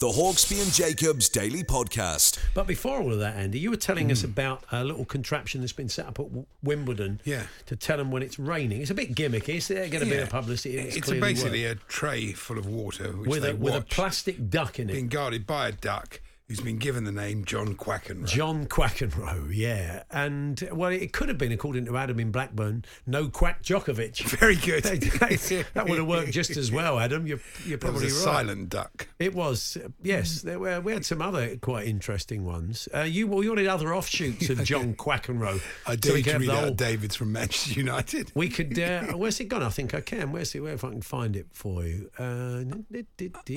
The Hawksbee and Jacobs Daily Podcast. But before all of that, Andy, you were telling us hmm. about a little contraption that's been set up at Wimbledon Yeah. to tell them when it's raining. It's a bit gimmicky. Is there going to be Yeah. a publicity? It's, clearly basically a tray full of water which with a with a plastic duck in it. being guarded by a duck who's been given the name John Quackenrow. John Quackenrow, yeah. And, well, it could have been, according to Adam in Blackburn, no Quack Djokovic. Very good. that would have worked just as well, Adam. You're, you're probably a right. silent duck. It was, yes. There were, we had some other quite interesting ones. Uh, you, well, you wanted other offshoots of John Quackenrow. I So we dare could to read out whole- David's from Manchester United. We could. Uh, where's it gone? I think I can. Where's it? Where if I can find it for you? Uh,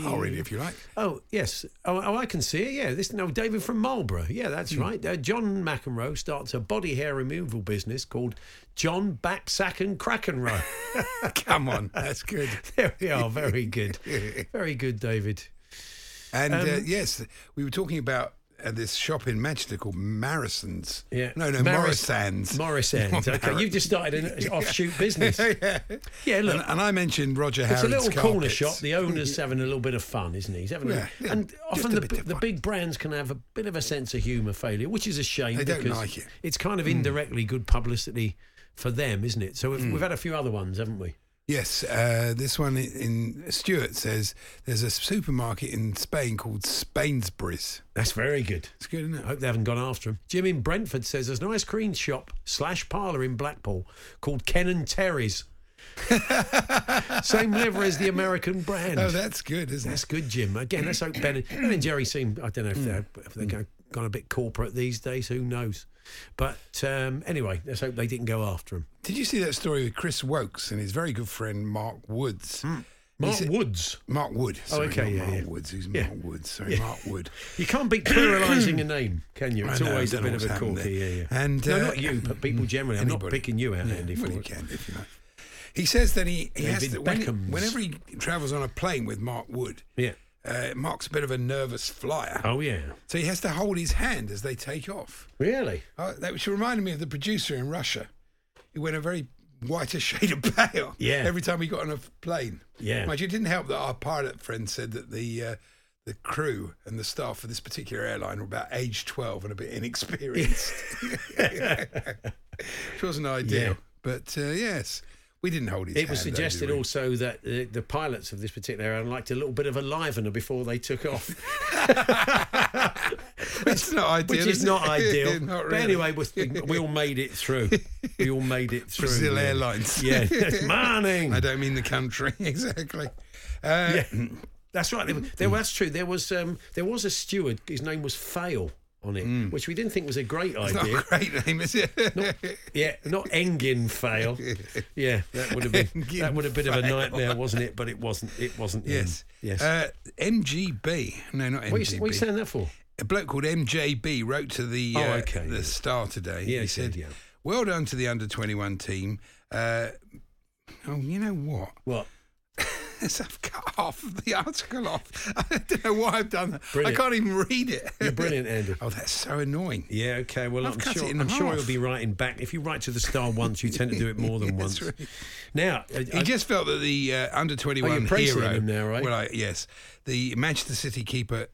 I'll read it if you like. Oh yes. Oh, oh, I can see it. Yeah. This no David from Marlborough. Yeah, that's Hmm. right. Uh, John McEnroe starts a body hair removal business called John Backsack and Crackenrow. Come on, that's good. there we are. Very good. Very good, David. And uh, Um, yes, we were talking about uh, this shop in Manchester called Morrison's. Yeah. No, no, Morris- Morrison's. Morrison's. Okay, you've just started an offshoot business. yeah. Yeah, look. And, and I mentioned Roger It's a little corner carpets. shop. The owner's having a little bit of fun, isn't he? He's having Yeah, a, yeah, and often the, the big brands can have a bit of a sense of humour failure, which is a shame They don't like it. it's kind of indirectly good publicity for them, isn't it? So we've, we've had a few other ones, haven't we? Yes, uh, this one in Stuart says there's a supermarket in Spain called Spainsbury's. That's very good. It's good, isn't I it? hope they haven't gone after him. Jim in Brentford says there's an ice cream shop slash parlour in Blackpool called Ken and Terry's. Same liver as the American brand. Oh, that's good, isn't That's it? good, Jim. Again, let's hope Ben, ben and Jerry seem. I don't know if they're if they're go- gone a bit corporate these days. Who knows? But um, anyway, let's hope they didn't go after him. Did you see that story with Chris Woakes and his very good friend Mark Woods? Mark said- Woods. Mark Wood. Sorry, okay, not yeah, Mark yeah. Woods. Who's Yeah. Mark Woods? Sorry, Yeah. Mark Wood. You can't beat pluralising a name, can you? It's know, always a bit of a corky. Yeah, yeah. And, no, uh, not you, but people generally. I'm not picking you out, Andy. well, for you it. can if you like. He says that he, he has to, when, whenever he travels on a plane with Mark Wood, Yeah. Uh, Mark's a bit of a nervous flyer. Oh yeah. So he has to hold his hand as they take off. Really? Oh, that which reminded me of the producer in Russia. He went a very whiter shade of pale Yeah. every time he got on a plane. Yeah. Mind you, it didn't help that our pilot friend said that the uh, the crew and the staff for this particular airline were about age 12 and a bit inexperienced. Which wasn't ideal. Yeah. But uh, yes, we didn't hold his It was hand, though, suggested we? also that uh, the pilots of this particular airline liked a little bit of a livener before they took off, It's not ideal. which is not ideal. Not But anyway, we, we all made it through. We all made it through. Brazil yeah. Airlines. Yeah. Morning. I don't mean the country exactly. Uh, Yeah. That's right. There, there, that's true. There was um, there was a steward. His name was Fail on it, which we didn't think was a great It's not idea. a great name, is it? Yeah, not Engin Fail. Yeah, that would have been Engin that would have been of a nightmare, wasn't it? But it wasn't. It wasn't. him. yes. Yes. Uh, MGB. No, not MGB. what, are you, what are you saying that for? a bloke called MJB wrote to the Oh, uh, okay, the. Star today. Yeah, he said, yeah. "Well done to the under twenty one team." Uh, oh, you know what? What? I've cut half of the article off. I don't know why I've done that. Brilliant. I can't even read it. You're brilliant, Andy. oh, that's so annoying. Yeah, okay. Well, I'm cut sure. I'm sure half. he'll be writing back. If you write to the Star once, you tend to do it more than once. right. Now, I- He I- just felt that the uh, under twenty Oh, one you're praising hero. him now, right? Well, I, yes, the Manchester City keeper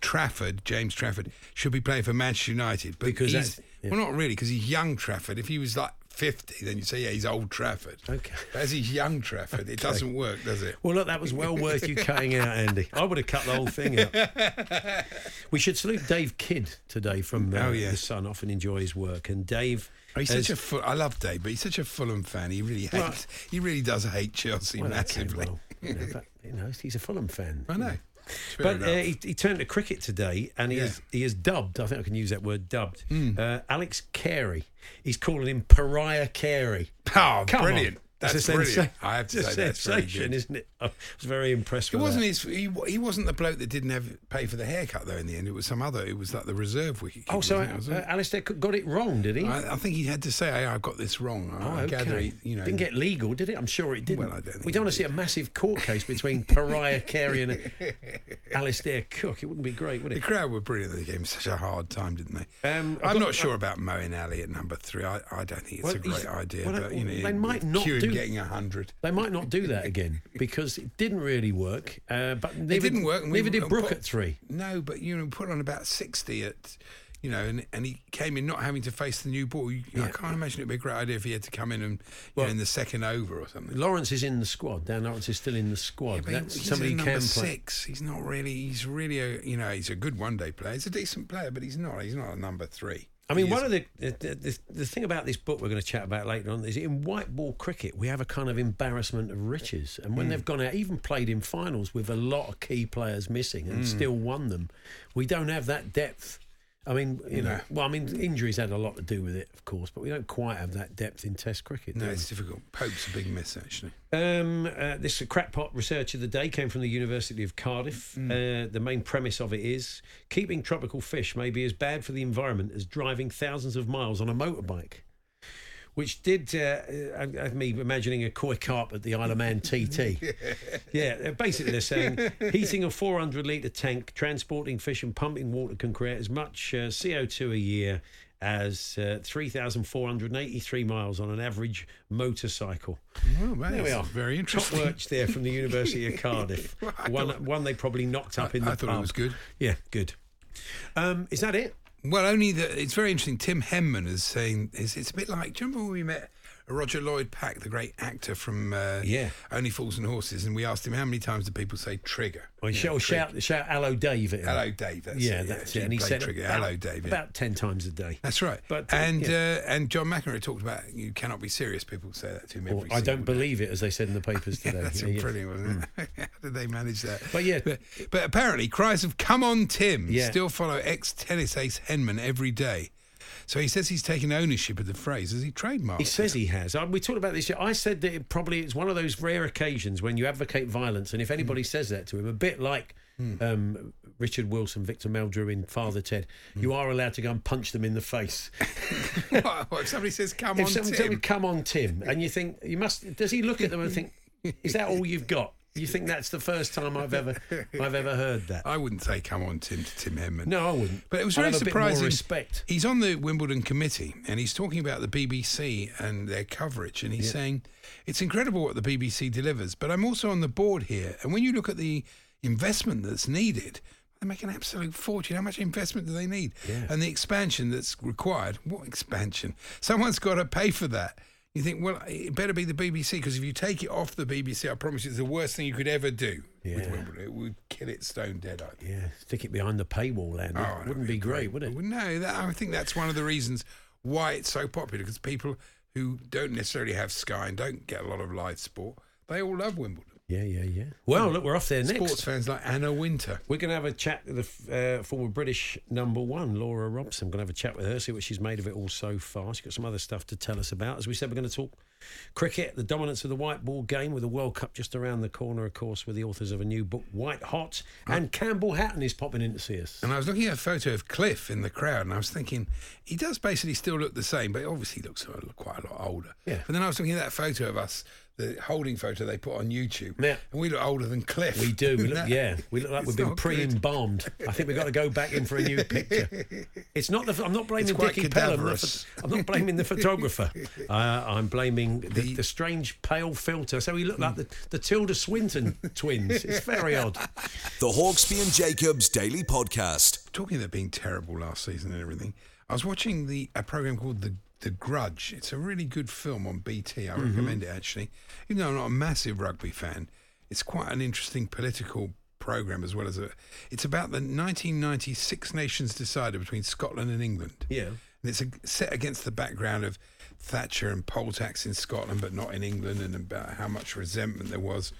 Trafford, James Trafford, should be playing for Manchester United. But Because he's, yeah. well, not really, because he's young Trafford. If he was like fifty, then you'd say, yeah, he's old Trafford. Okay. But as he's young Trafford, it doesn't work, does it? well, look, that was well worth you cutting out, Andy. I would have cut the whole thing out. we should salute Dave Kidd today from uh, Oh, the Sun. Often enjoy his work, and Dave. He's has- such a Ful- I love Dave, but he's such a Fulham fan. He really hates. Well- he really does hate Chelsea well, okay, massively. well, you know, but, you know, he's a Fulham fan. I you know. Fair But uh, he, he turned to cricket today, and he Yeah. is he is dubbed. I think I can use that word dubbed. Hmm. Uh, Alex Carey. He's calling him Pariah Carey. oh, Come brilliant! That's It's a brilliant. sensa- I have to say that's very sensation, isn't it? I was very impressed It with wasn't that. his. He, he wasn't the bloke that didn't have pay for the haircut though. In the end, it was some other. It was like the reserve wicket. Oh, so wasn't it? Uh. Alistair Cook got it wrong, did he? I, I think he had to say, hey, "I've got this wrong." I, Oh, I okay. gather, he, you know, didn't get legal, did it? I'm sure it didn't. Well, I don't we don't want to see a massive court case between Pariah Carey and Alistair Cook. It wouldn't be great, would it? the crowd were brilliant. They gave him such a hard time, didn't they? Um, I'm got- not sure about Moeen Ali at number three. I, I don't think it's Well, a great idea. well, but you know, they might not Kieran do- getting a hundred. They might not do that again because it didn't really work. Uh, but neither, It didn't work. and we- Neither did Brook put- at three. No, but you know, put on about sixty at, you know, and, and he came in not having to face the new ball. You, I can't imagine it'd be a great idea if he had to come in and you Well- know, in the second over or something. Lawrence is in the squad. Dan Lawrence is still in the squad. That's he's somebody number can play. six. He's not really. He's really a. You know, he's a good one day player. He's a decent player, but he's not. He's not a number three. I mean, one of the the, the the thing about this book we're going to chat about later on is in white ball cricket we have a kind of embarrassment of riches, and when Hmm. they've gone out, even played in finals with a lot of key players missing and still won them, we don't have that depth. I mean, you know, well, I mean, injuries had a lot to do with it, of course, but we don't quite have that depth in Test cricket. No, it's difficult. Pope's a big miss actually. Um, uh, this crackpot research of the day came from the University of Cardiff. Uh, the main premise of it is keeping tropical fish may be as bad for the environment as driving thousands of miles on a motorbike. Which did uh, uh, have me imagining a koi carp at the Isle of Man TT. yeah, uh, basically they're saying heating a 400 litre tank, transporting fish and pumping water can create as much uh, CO2 a year as uh, 3,483 miles on an average motorcycle. Well, that There we are. Very interesting. Top interesting. there from the University of Cardiff. I one, one they probably knocked up in the I thought it was good. Yeah, good. Um, is that it? Well, only that it's very interesting. Tim Henman is saying it's, it's a bit like. Do you remember when we met Roger Lloyd Pack, the great actor from uh, Yeah. Only Fools and Horses, and we asked him how many times do people say trigger. Well, Yeah, shout, shout, shout, hello, Dave. Hello, Dave. That's yeah, it, that's yeah. it. And he said trigger. about, Hello, Dave. yeah. About ten times a day. That's right. But, uh, and yeah. uh, and John McEnroe talked about you cannot be serious. People say that to him. Or, Every I don't day. believe it, as they said in the papers today. that's brilliant, wasn't it? How did they manage that? But yeah. but, but apparently cries of "Come on, Tim" still follow ex-tennis ace Henman every day. So he says he's taken ownership of the phrase. Has he trademarked? He says he has. Uh, We talked about this. I said that it probably it's one of those rare occasions when you advocate violence, and if anybody says that to him, a bit like um, Richard Wilson, Victor Meldrew in Father Ted, you are allowed to go and punch them in the face. what, what, if somebody says "Come if on, Tim"? me, "Come on, Tim," and you think you must, does he look at them and think, "Is that all you've got?" You think that's the first time I've ever I've ever heard that? I wouldn't say "Come on, Tim" to Tim Henman. No, I wouldn't. But it was very have a bit more surprising. respect. He's on the Wimbledon committee and he's talking about the BBC and their coverage. And he's saying it's incredible what the BBC delivers, but I'm also on the board here. And when you look at the investment that's needed, they make an absolute fortune. How much investment do they need? And the expansion that's required. What expansion? Someone's got to pay for that. You think, well, it better be the BBC because if you take it off the BBC, I promise you, it's the worst thing you could ever do with Wimbledon. It would kill it stone dead. I think. Yeah, stick it behind the paywall, Andy. Oh, no, wouldn't be great, would it? Well, No, that, I think that's one of the reasons why it's so popular because people who don't necessarily have Sky and don't get a lot of live sport, they all love Wimbledon. Yeah, yeah, yeah. Well, look, we're off there next. Sports fans like Anna Wintour. We're going to have a chat with the uh, former British number one, Laura Robson. We're going to have a chat with her, see what she's made of it all so far. She's got some other stuff to tell us about. As we said, we're going to talk cricket, the dominance of the white ball game with the World Cup just around the corner, of course, with the authors of a new book, White Hot. And Campbell Hatton is popping in to see us. And I was looking at a photo of Cliff in the crowd, and I was thinking he does basically still look the same, but obviously he looks quite a lot older. Yeah. But then I was looking at that photo of us, the holding photo they put on YouTube, Yeah. and we look older than Cliff. We do. We look, yeah, we look like we've been pre-embalmed. I think we've got to go back in for a new picture. It's not the. I'm not blaming It's quite Dickie Pelham. the I'm not blaming the photographer. Uh, I'm blaming the, the strange pale filter. So we look like the, the Tilda Swinton twins. It's very odd. The Hawksbee and Jacobs Daily Podcast. talking about being terrible last season and everything, I was watching the a program called The The Grudge. It's a really good film on BT. I mm-hmm. recommend it actually. Even though I'm not a massive rugby fan, it's quite an interesting political program as well as a. It's about the 1990 Six Nations decider between Scotland and England. Yeah. And it's a, set against the background of Thatcher and poll tax in Scotland, but not in England, and about how much resentment there was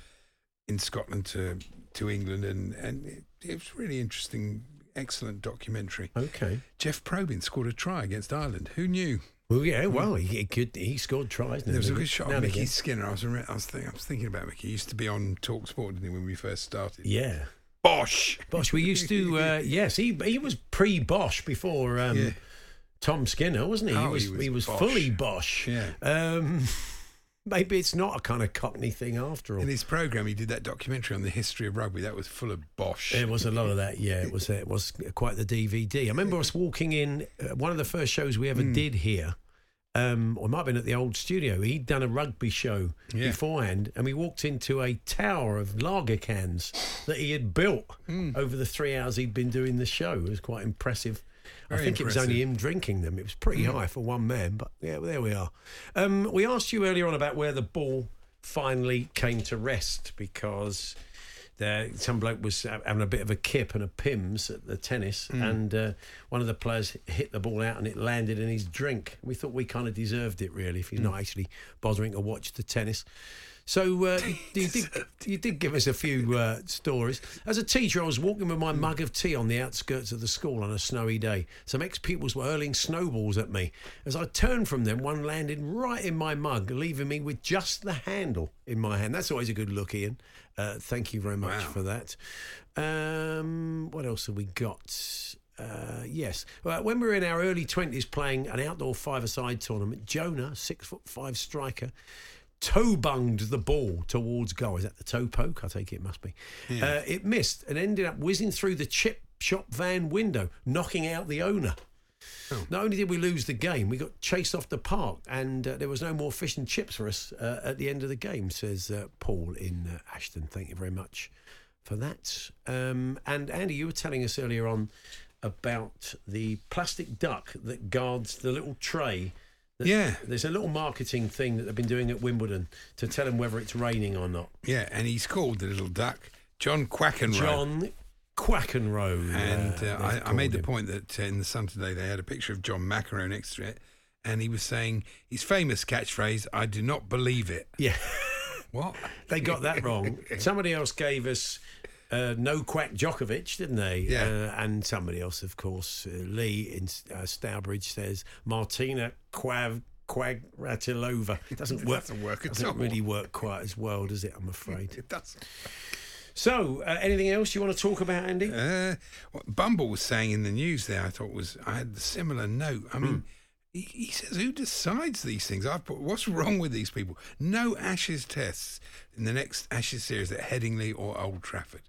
in Scotland to to England, and and it, it was really interesting, excellent documentary. Okay. Jeff Probyn scored a try against Ireland. Who knew? Well, yeah. Well, he, he could. He scored tries. There was a good shot of Mickey. Skinner. I was re- I was, think, I was thinking about Mickey. He used to be on Talk Sport, didn't he, when we first started? Yeah. Bosh. Bosch. We used to. Uh, yes, he he was pre Bosch before. Um, Yeah. Tom Skinner, wasn't he? Oh, he was he was he was Bosch. fully Bosch. Yeah. Um, maybe it's not a kind of Cockney thing after all. In his program, he did that documentary on the history of rugby. That was full of bosh. It was a lot of that. Yeah, it was. It was quite the DVD. I remember us walking in uh, one of the first shows we ever did here. Um, or it might have been at the old studio. He'd done a rugby show Yeah. beforehand, and we walked into a tower of lager cans that he had built Hmm. over the three hours he'd been doing the show. It was quite impressive. I Very think it was only. Him drinking them. It was pretty high for one man, but yeah, there we are. Um, we asked you earlier on about where the ball finally came to rest because there, some bloke was having a bit of a kip and a Pimm's at the tennis, Hmm. and uh, one of the players hit the ball out and it landed in his drink. We thought we kind of deserved it, really, if he's Hmm. not actually bothering to watch the tennis. So uh, you, you did you did give us a few uh, stories. As a teacher, I was walking with my mug of tea on the outskirts of the school on a snowy day. Some ex-pupils were hurling snowballs at me. As I turned from them, one landed right in my mug, leaving me with just the handle in my hand. That's always a good look, Ian. Uh, thank you very much Wow. for that. Um, what else have we got? Uh, yes. Well, when we were in our early 20s playing an outdoor five-a-side tournament, Jonah, six foot five striker, toe bunged the ball towards goal. Is that the toe poke? I take it it must be. Uh, it missed and ended up whizzing through the chip shop van window, knocking out the owner. Not only did we lose the game, we got chased off the park, and uh, there was no more fish and chips for us uh, at the end of the game, says uh, Paul in uh, Ashton. Thank you very much for that. Um, and Andy, you were telling us earlier on about the plastic duck that guards the little tray Yeah. There's a little marketing thing that they've been doing at Wimbledon to tell them whether it's raining or not. Yeah, and he's called the little duck John Quackenroe. John Quackenroe. And uh, I, I made called the point that uh, in the Sun today they had a picture of John McEnroe next to it, and he was saying his famous catchphrase, "I do not believe it." Yeah. What? They got that wrong. Somebody else gave us uh, no quack Djokovic, didn't they? Yeah. Uh, and somebody else, of course, uh, Lee in uh, Stourbridge says Martina Quav. Quagratilova. It doesn't It work. doesn't work at doesn't all. really work quite as well, does it? I'm afraid. It doesn't. So, uh, anything else you want to talk about, Andy? Uh, what Bumble was saying in the news there, I thought was I had a similar note. I mean, he, he says, "Who decides these things?" I've put, "What's wrong with these people?" No Ashes tests in the next Ashes series at Headingley or Old Trafford.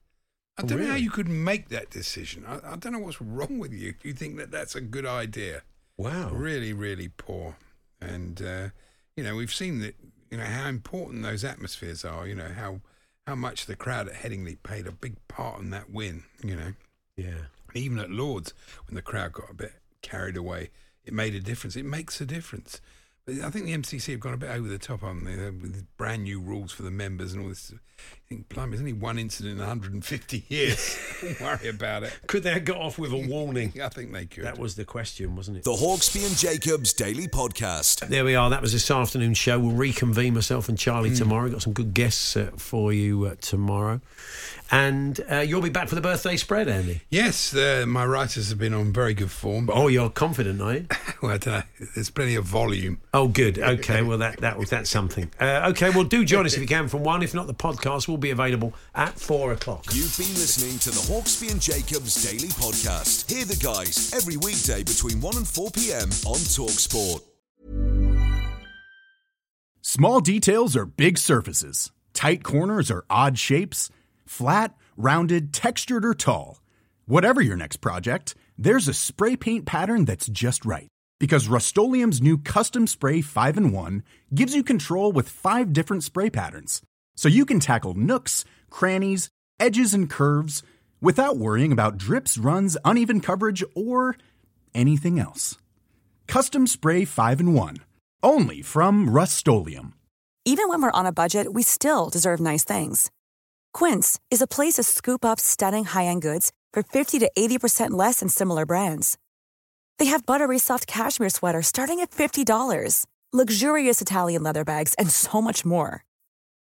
I don't know how you could make that decision. I, I don't know what's wrong with you. You think that that's a good idea? Wow. Really, really poor. And uh, you know, we've seen that. You know how important those atmospheres are. You know how how much the crowd at Headingley played a big part in that win. You know. Yeah. Even at Lords, when the crowd got a bit carried away, it made a difference. It makes a difference. But I think the MCC have gone a bit over the top, they? They're With brand new rules for the members and all this. I think, blimey, there's only one incident in 150 years. Don't worry about it. Could they have got off with a warning? I think they could. That was the question, wasn't it? The Hawksbee and Jacobs Daily Podcast. There we are. That was this afternoon show. We'll reconvene myself and Charlie tomorrow. Got some good guests uh, for you uh, tomorrow. And uh, you'll be back for the birthday spread, Andy. Yes, uh, my writers have been on very good form. Oh, you're confident, are you? well, I don't know. There's plenty of volume. Oh, good. Okay, well that that was that's something. Uh, okay, well do join us if you can from one. If not, the podcast will be available at four o'clock. You've been listening to the Hawksbee and Jacobs Daily Podcast. Hear the guys every weekday between 1 and 4 p.m. on Talksport. Small details are big surfaces. Tight corners are odd shapes. Flat, rounded, textured, or tall. Whatever your next project, there's a spray paint pattern that's just right. Because Rust new Custom Spray 5 in 1 gives you control with five different spray patterns. So you can tackle nooks, crannies, edges, and curves without worrying about drips, runs, uneven coverage, or anything else. Custom Spray 5 in 1. Only from Rust Even when we're on a budget, we still deserve nice things. Quince is a place to scoop up stunning high-end goods for 50 to 80% less than similar brands. They have buttery soft cashmere sweaters starting at $50, luxurious Italian leather bags, and so much more.